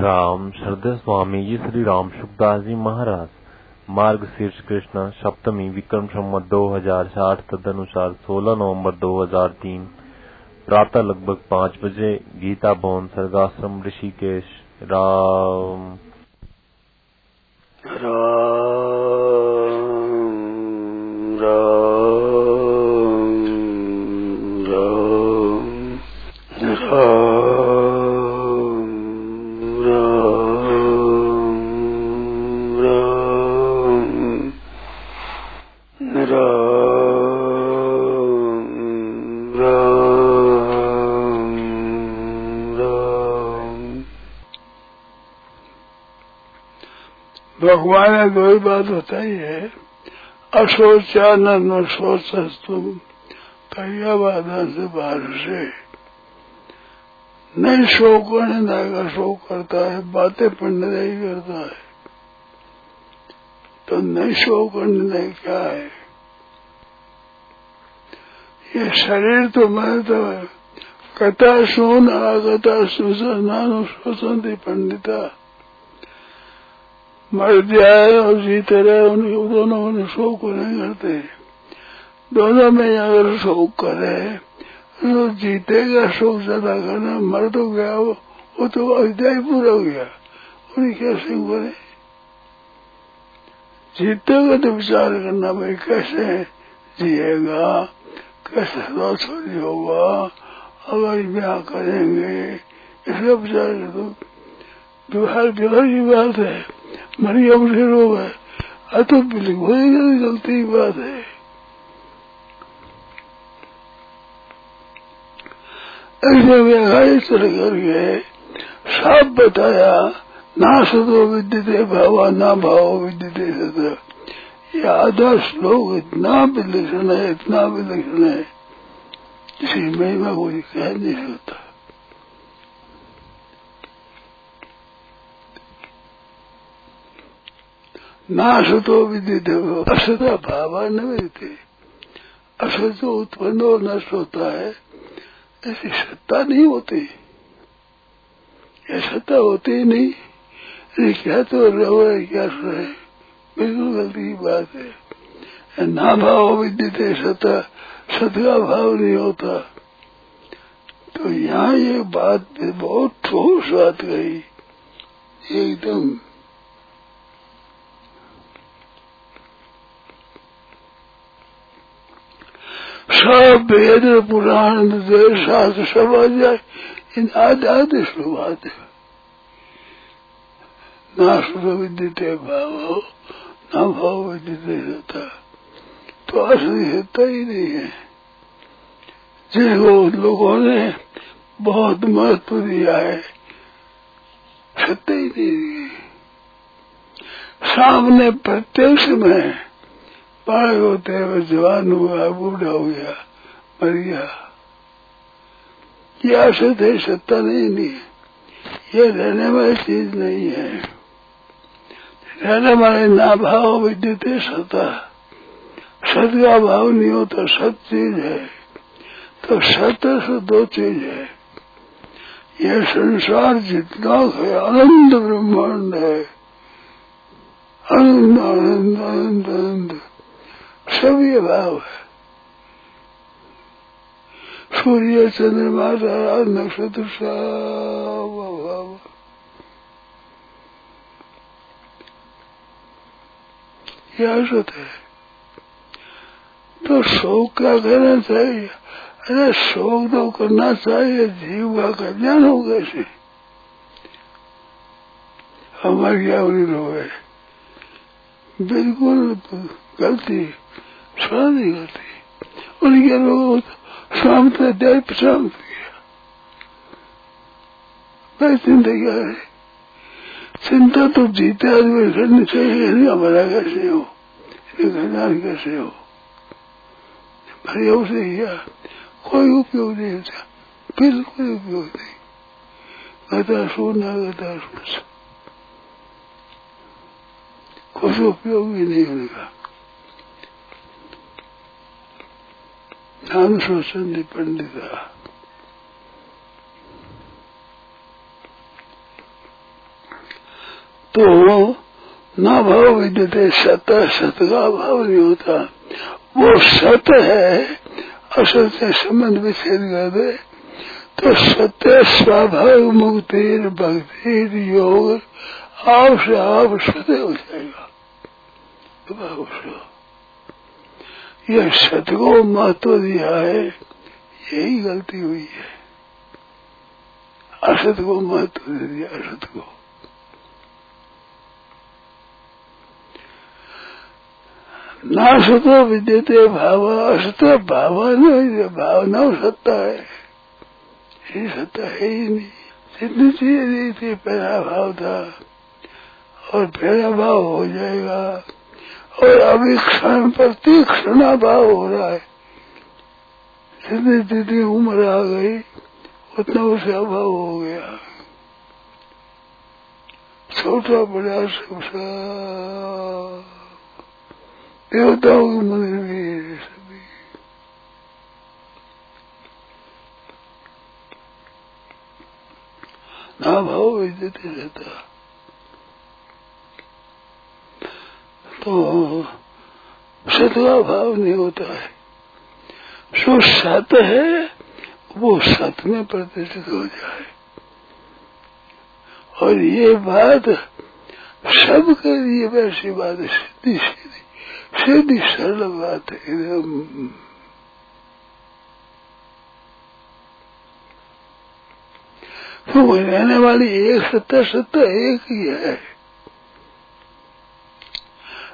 राम श्रद्धे स्वामी जी श्री राम सुखदास जी महाराज। मार्ग शीर्ष कृष्ण सप्तमी विक्रम संवत दो हज़ार साठ तदनुसार 16 नवंबर 2003 प्रातः लगभग पाँच बजे गीता भवन सर्गाश्रम ऋषिकेश। राम। राम राम। भगवान ने दो ही बात बताई है। अशोचानंद शोच तुम कहिया बाधा से बाहर से। नहीं शोक निंदा का शोक करता है, बातें पढ़ने नहीं करता है। तो नहीं शोक निंदा क्या है? ये शरीर तो मैं तो कथा सुन, आगता सुसनानु शोषंती पंडिता। मर जाए और जीते रहे उनके दोनों में शोक नहीं करते दोनों में अगर शोक करे तो जीतेगा शोक ज़्यादा करना। मर तो गया, वो वो तो ही पूरा हो गया। उन्हें कैसे करे? जीतेगा तो विचार करना, भाई, कैसे जिएगा, कैसे छोरी होगा? अगर ब्याह करेंगे इसका विचार कर। दो विवाह विवाह की बात है। मरियम से रोग है। अतो बिल्कुल गलती की बात है। ऐसे व्याघाई चल करके साफ़ बताया, ना सदो विद्यते भावा ना भाव विद्यते सदा। ये आधा श्लोक इतना विलक्षण है, इतना विलक्षण है। इसी महिमा कोई कह नहीं सकता। नाशतो विदित असता भावा न विदते असत उत्पन्न और नष्ट होता है। ऐसी सत्ता नहीं होती। ये सत्ता होती ही नहीं। क्या तो रहो है, क्या रहे बिल्कुल गलती की बात है। ना भाव विद्यते सत्ता। सत का भाव नहीं होता। तो यहाँ ये बात बहुत ठोस बात गई एकदम सब वेद पुराण शास्त्र सब आ जाए इन आदि आदि शुरुआत है ना शुरू विद्यते भाव ना भाव विद्यते होता तो असली होता ही नहीं है जिसको लोगों ने बहुत महत्व दिया है सत्य ही नहीं सामने प्रत्यक्ष में पाए होते हुए जवान हुआ, बूढ़ा हो गया, मर गया। ये असत है, सत्ता नहीं नहीं। ये रहने वाली चीज़ नहीं है। रहने वाले ना भाव, विद्युत सत्ता। सत का भाव नहीं होता सत चीज़ है। तो सत्य से दो चीज़ है। यह संसार जितना है, आनंद ब्रह्मांड है। आनंद आनंद आनंद आनंद। ये भाव है। सूर्य चंद्रमा तारा नक्षत्र, सब भाव यह सत है। तो शोक क्या करना चाहिए। अरे शोक तो करना चाहिए। जीव का कल्याण हो कैसे? हमारी क्या उन्हीं रोए बिल्कुल गलती। शांति होती उनके लोग शांत दैव शांत बस ज़िंदगी है। चिंता तो जीते आदमी करनी चाहिए हमारा कैसे हो? घरदार कैसे हो? भले उसे किया कोई उपयोग नहीं होता बिल्कुल उपयोग नहीं। गदा न गदा सो कुछ उपयोग भी नहीं होने का नाम शोषण पंडिता तो ना भाव विद्यते सत सत का भाव नहीं होता। वो सत है असत से संबंध विच्छेद कर दे तो सत्य स्वाभाविक मुक्ति भक्ति योग, आप से आप सत्य हो जाएगा। यह को महत्व दिया है यही गलती हुई है। असत को महत्व दे दिया असत को ना सतो विद्यते भाव, असत भाव न भाव न सत्ता है। ये सत्ता है ही नहीं। जितनी चीज़ें थी, पहला भाव था, और पहला भाव हो जाएगा। और अभी क्षण प्रति क्षण भाव हो रहा है। जितनी जितनी उम्र आ गई, उतना उसे अभाव हो गया। छोटा बड़ा सब देवताओं के मंदिर में सभी। ना भाव देते रहता। तो सतवा भाव नहीं होता है। जो सत है, वो सत में प्रतिष्ठित हो जाए। और ये बात सब के लिए वैसी बात है सीधी सीधी सीधी सरल बात है, एकदम। तो रहने वाली एक सत्ता सत्ता एक ही है।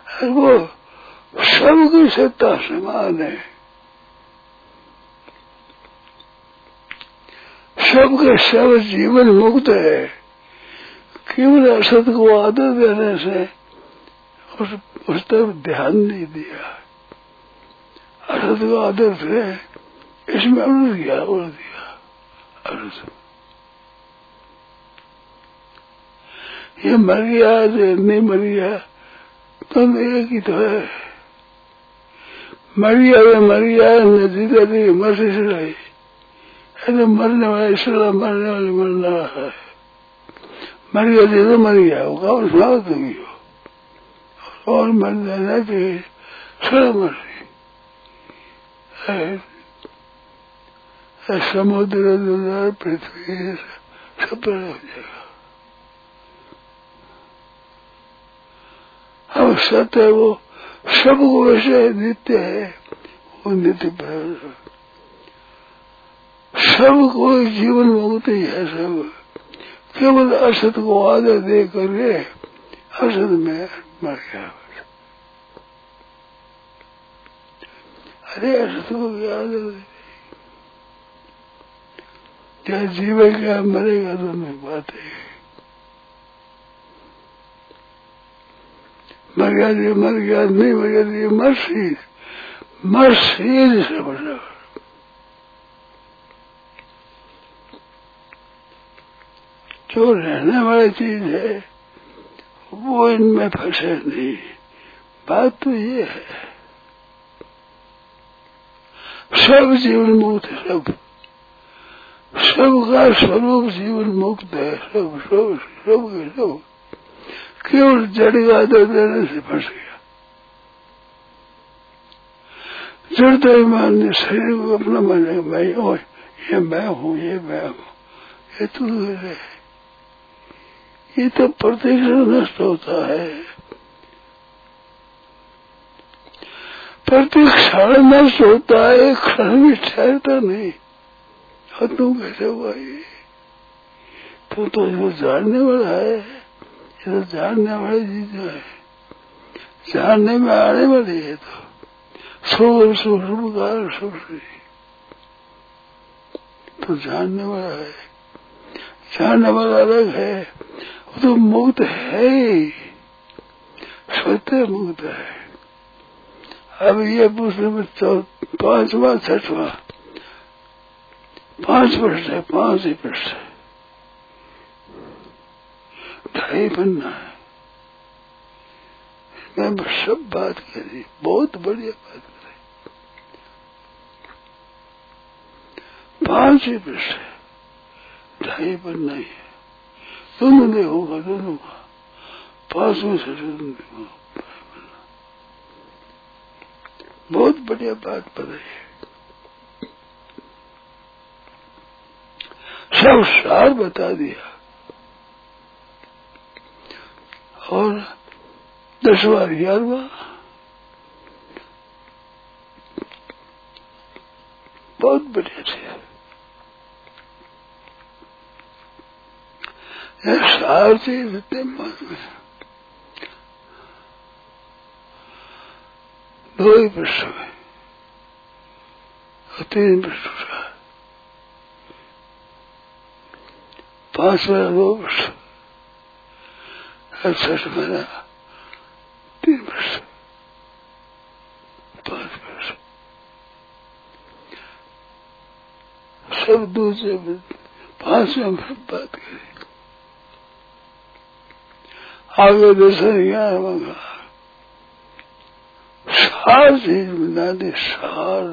वो सबकी सत्ता समान है। सबके सब जीवन मुक्त है। केवल असत को आदर देने से उस, उस तरफ़ ध्यान नहीं दिया। असत को आदर से इसमें उड़ गया उड़ दिया। असत ये मर गया नहीं मर गया तो एक ही तो है। मर गया मर गया नदी नदी मर से ऐसे मरने वाला इसलिए मरने वाले मरना है। मर गया तो मर होगा, और सुनाओ तुम हो और मर जाना चाहिए सड़ा मर समुद्र पृथ्वी, सब पर हो जाएगा। सत्य है वो। सब वैसे नित्य है, वो नित्य सब कोई जीवन मुक्त ही है सब। केवल असत को आदर दे करके असत में मर गया अरे असत को क्या आदर दे। क्या क्या मरेगा दोनों बात है। मर गया मर गया नहीं मर मरसीद से बचा जो रहने वाली चीज़ है वो इनमें फंसे नहीं बात तो ये है सब जीवन मुक्त है सब सबका स्वरूप जीवन मुक्त है सब सब सब के सब केवल जड़ का आदर देने से फंस गया। जड़ तो ईमान शरीर को अपना मानेगा मैं ये मैं हूँ, ये मैं हूँ, ये तू है। ये तो प्रतिक्षण नष्ट होता है। प्रतिक्षण नष्ट होता है क्षण भी ठहरता नहीं। और तू कैसे हुआ ये? तू तो जो जानने वाला है। तो जानने वाली चीज़ है। जानने में आने वाली है तो। शुभ शुभ काल शुभ तो जानने वाला है। जानने वाला अलग है। वो तो मुक्त है ही। सत्य मुक्त है। अब ये प्रश्न में पांचवा, छठवा। पाँच प्रश्न है, पाँच ही प्रश्न है। ढाई बनना है मैं सब बात करी बहुत बढ़िया बात करी पाँच ही है ढाई बनना ही है दोनों ने होगा, दोनों का। पाँचवें से बहुत बढ़िया बात बताई। है सब सार बता दिया। और दसवा ग्यारहवा। बहुत बढ़िया से सार से विद्यमान में। दो ही प्रश्न है। और तीन प्रश्न पाँच मेरा दो वर्ष अड़सठ मेरा तीन वर्ष पाँच वर्ष सब दूसरे पाँच में बात करें आगे दर्शन ज्ञान मंगा सार चीज़ बना दे सार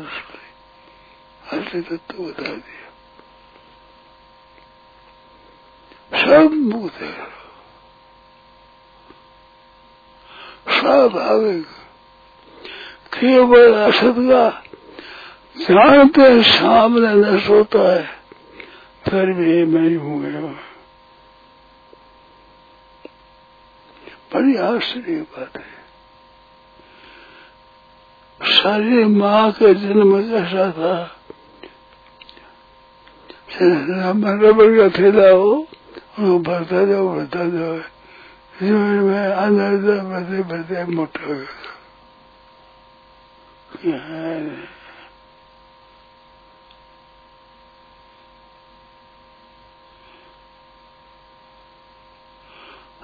असली तत्व बता दिया सब मुक्त है आवेगा केवल असत का जानते सामने न सोता है, फिर भी मैं ही हूँ गया बड़ी आश्चर्य बात है। सारी माँ के जन्म कैसा था रबड़ का थैला हो उनको भरता जाओ भरता जाओ। मोटा हो गया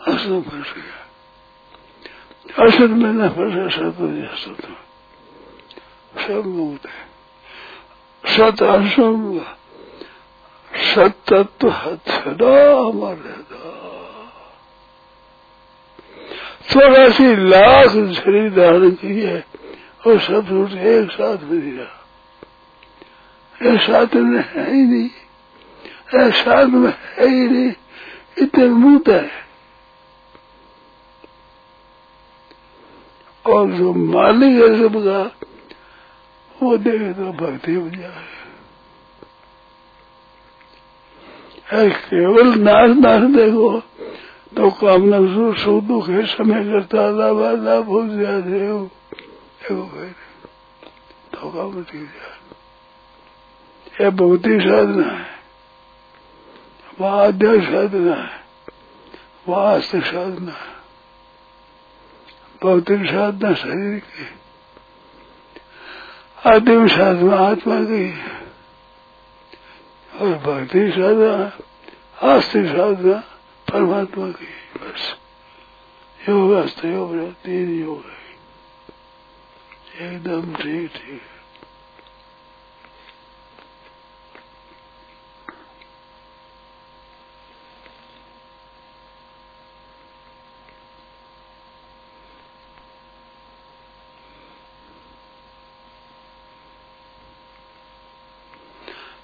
असत असत में न फंसा सत असत सब मुक्त है सत असंग सतत्व सदा मर्यादा चौरासी लाख शरीर धारण की है और सब सूट एक साथ में दिया। एक साथ में है ही नहीं। एक साथ में है ही नहीं। इतने मुक्त है और जो मालिक है सबका वो देखे तो भक्ति हो जाए। केवल नाश नाश देखो। तो कामना सुख दुख है, समय करता लाभ लाभ हो जाते हो। देखो फिर तो काम ठीक यह भौतिक साधना है। वह साधना है। वह आस्तिक साधना भौतिक साधना शरीर की। आदिम साधना आत्मा की। और भक्ति साधना आस्तिक साधना। परमात्मा की। बस। योग योग तीन योग है एकदम ठीक ठीक।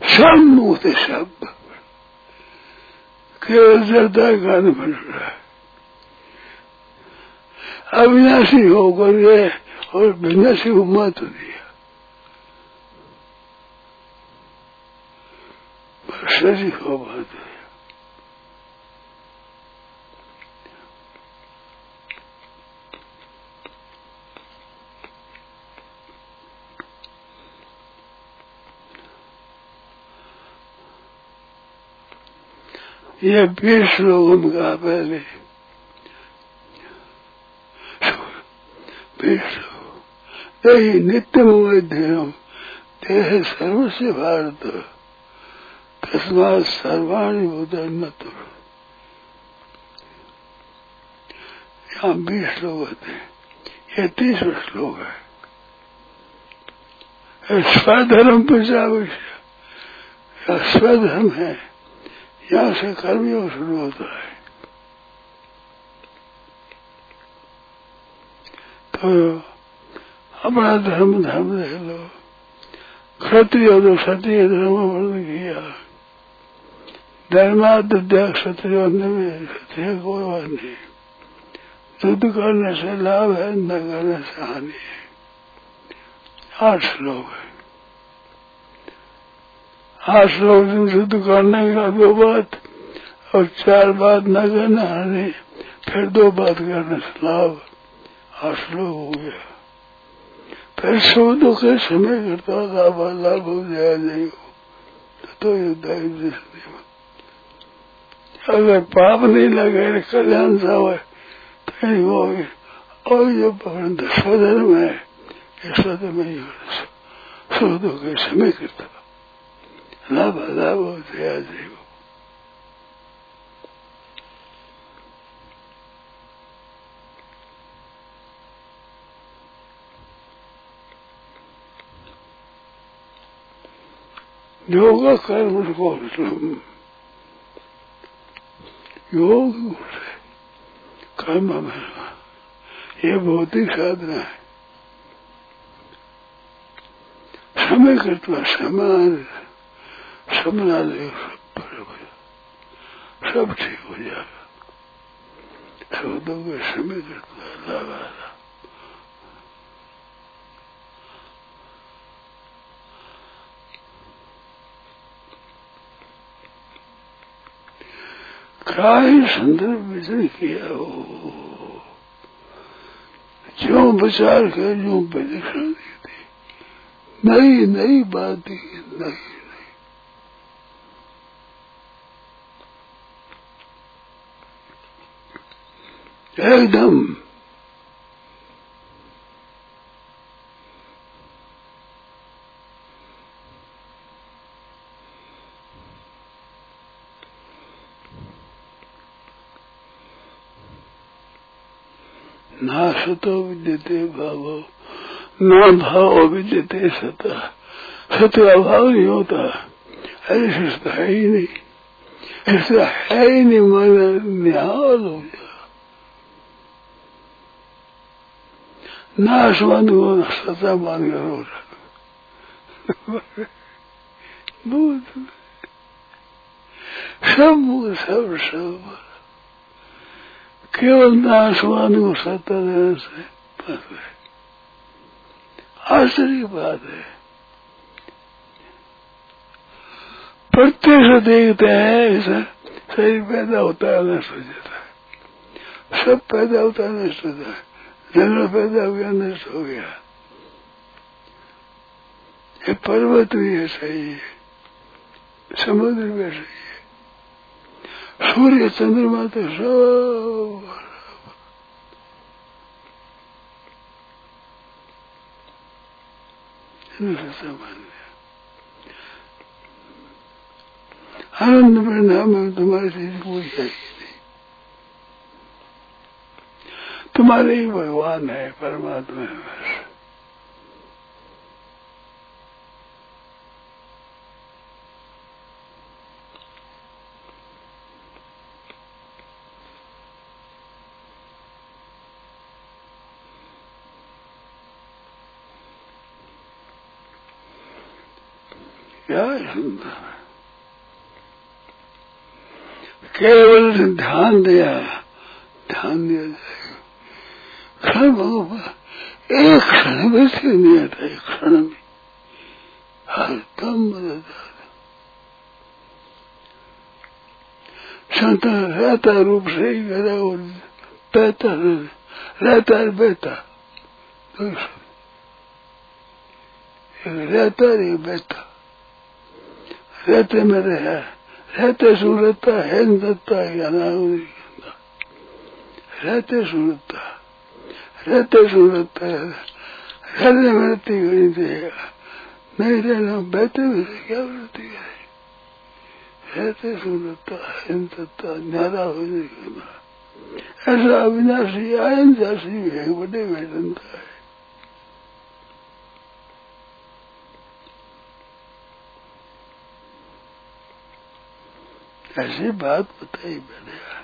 सब मुक्त सब केवल जड़ता गान बन रहा है। अविनाशी होकर गए और विनाशी को मत दिया। शरीर को बात दिया। ये बीस में कहा पहले बीस यही नित्य मध्यम देह सर्वस्व भारत। तस्मात सर्वाणी तो यहाँ बीस लोग होते ये तीस श्लोक है। स्वधर्म प्रचार स्वधर्म है। यहाँ से कर्मयोग शुरू होता है। तो अपना धर्म धर्म देख लो। क्षत्रिय तो क्षत्रिय धर्म वर्णन किया धर्माद्या क्षत्रिय में क्षत्रिय कोई बात नहीं। युद्ध करने से लाभ है, न करने से हानि है। आठ श्लोक है। आठ श्लोक युद्ध करने का दो बात और चार बात न करना हानि फिर दो बात करने से लाभ आठ हो गया। फिर शब्दों के समय करता लाभ लाभ हो जाए नहीं हो तो, तो युद्ध नहीं अगर पाप नहीं लगे कल्याण सा हुआ तो नहीं वो और जो स्वधर्म है ये स्वधर्म ही शोधों के समय करता लाभ लाभ हो जया देव योग कर्म को योग कर्म में ये भौतिक साधना है समय करता समान समना दे सब ठीक हो जाएगा। शब्दों के समय करता लाभ ही सुंदर विजन किया हो? जो विचार कर जो प्रदक्षिण दी थी नई नई बात, नई एकदम ना सतो विद्यते भाव, न भाव विद्यते सता। सत्य अभाव नहीं होता। ऐसे सत्य है ही नहीं। ऐसा है ही नहीं, मन निहाल हो जाए। नाश मान को सता मान हो सब सब सब केवल नाशवान को सत्ता देने से आश्चर्य बात है प्रत्यक्ष देखते हैं ऐसा शरीर पैदा होता है नष्ट हो जाता है सब पैदा होता है नष्ट होता है जन्म पैदा हो गया नष्ट हो गया। ये पर्वत भी ऐसा ही है। समुद्र भी ऐसा ही है। सूर्य, चंद्रमा तो सब आनंद परिणाम तुम्हारे शरीर कोई है ही नहीं तुम्हारे ही भगवान है परमात्मा है बस। क्या केवल ध्यान दिया ध्यान दिया। जाएगा क्षण एक क्षण में से नहीं आता, एक क्षण में हर दम संत रहता रूप से ही गया और बहता रहता है, बहता। रहता नहीं, बहता। रहते में रहा रहते सुनता है रहते सुनता रहते सुनता रहने रहती गणी देगा नहीं रहना बहते में क्या वृत्ति है रहते सुनता है दत्ता ज्ञाना हो जाएगा ऐसा अविनाशी आयन जासी है बड़े वेदनता है ऐसी बात बताई मैंने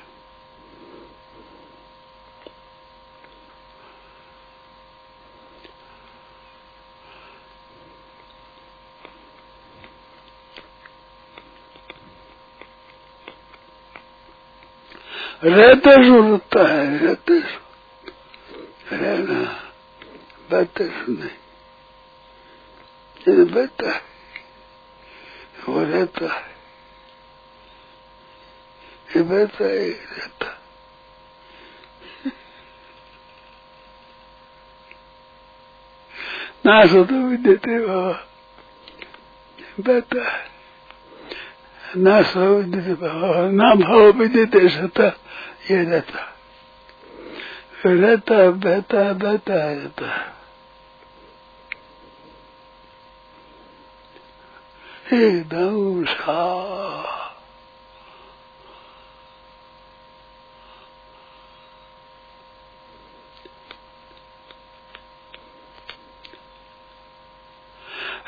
रहते सुनता है, रहते रहना बेहतर नहीं ये बेहतर है, वो रहता है। ये बेहतर है रहता ना सो तो भी देते बाबा बेहतर है। ना सो भी देते बाबा ना भाव भी सता ये रहता रहता बहता बहता रहता एकदम सा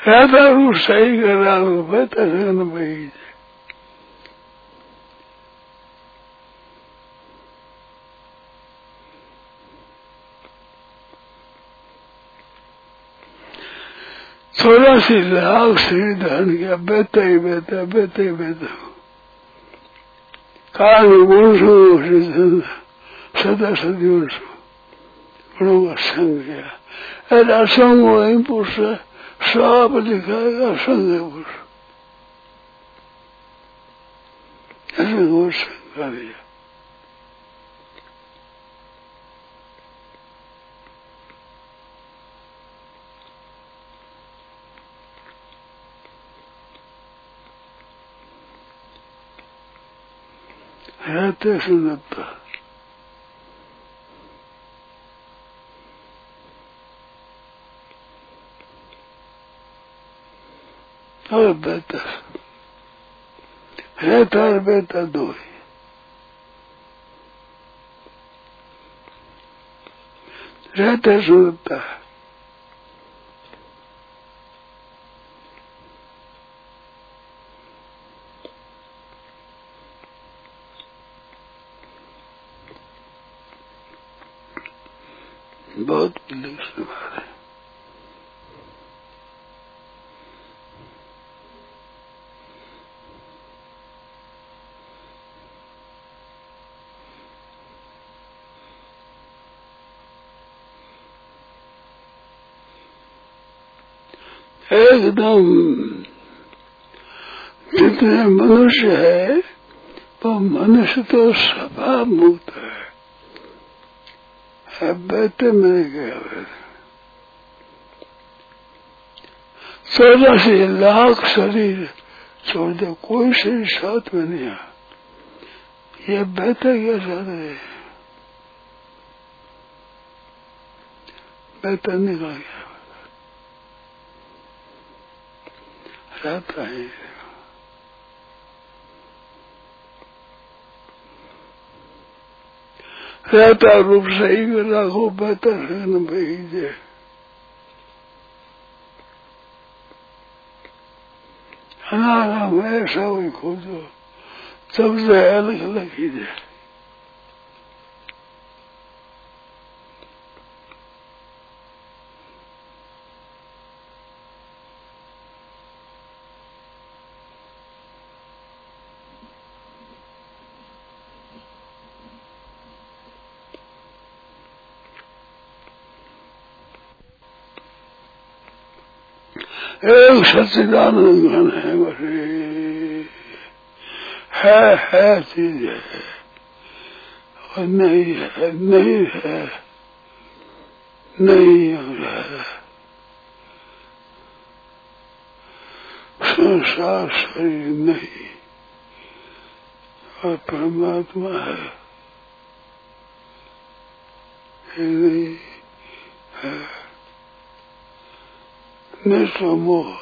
रहता रूप सही कर रहा हूँ बेहतर भाई चौरासी लाख श्री धन किया बेहतर ही बेहतर बेहतर ही बेहतर काल गुण सदा सदी गुणों का संग किया ऐसा संग वही पुरुष सब लिखाएगा संग पुरुष ऐसे वो संग कर दिया रहते सुनता और बेहतर रहता और बेहतर दो ही रहते सुनता है बहुत लिख हमारे एकदम जितने मनुष्य है वो मनुष्य तो स्वभाव मुक्त है। मैंने गया चौरासी लाख शरीर छोड़ दे कोई शरीर साथ में नहीं आ ये बेहतर क्या चाहते है बेहतर निकल गया रहता है रहता रूप सही राखो बेहतर है न भेजे अनाराम ऐसा ही। खोजो सबसे अलग ही जाए एक सच्चिदानंद है बसे है है चीज़ है और नहीं है नहीं है नहीं है संसार शरीर नहीं और परमात्मा है नहीं है निष्ठो मोह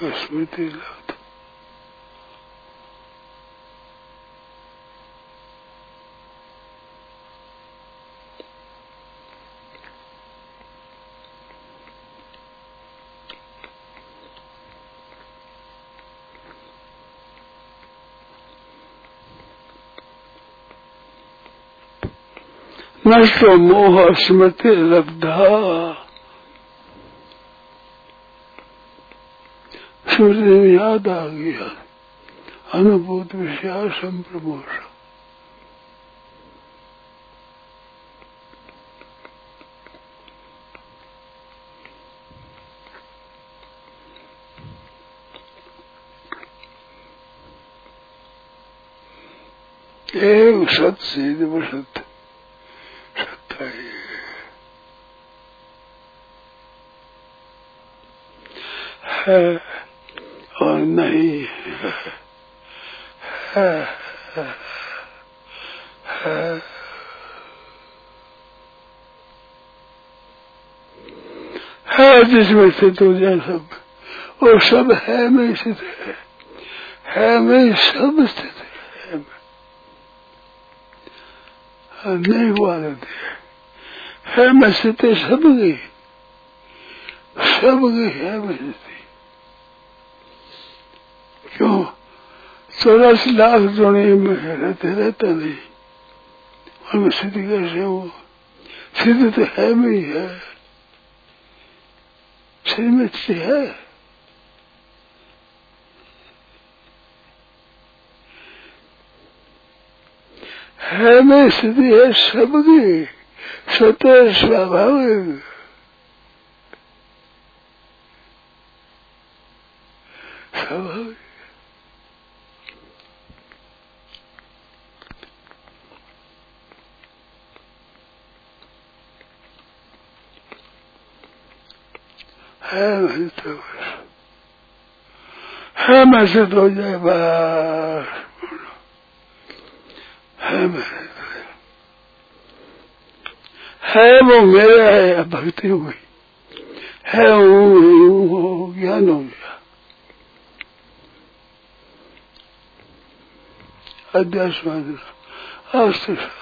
का स्मृति लगता नष्टो मोह स्मृति लब्धा। सूर्य देव याद आ गया। अनुभूत विषया संप्रमोश एक सत से सत्य सत्ता है। नहीं। है, जिसमें स्थित हो जाए सब वो सब है में स्थित है। है में सब स्थित है नहीं हुआ रहते है। में स्थित सब गई। सब गई है में स्थिति क्यों? चौरासी लाख जोड़े में रहते रहता नहीं। उनमें स्थिति कैसे हो। स्थिति तो है में ही। शरीर में स्थिति है। है में स्थिति है सबकी। स्वाभाविक स्वाभाविक। है तो है मैं से तो जाए बस है मैं है वो मेरा है भक्ति हो गई है वो हो ज्ञान हो गया अध्यास साधना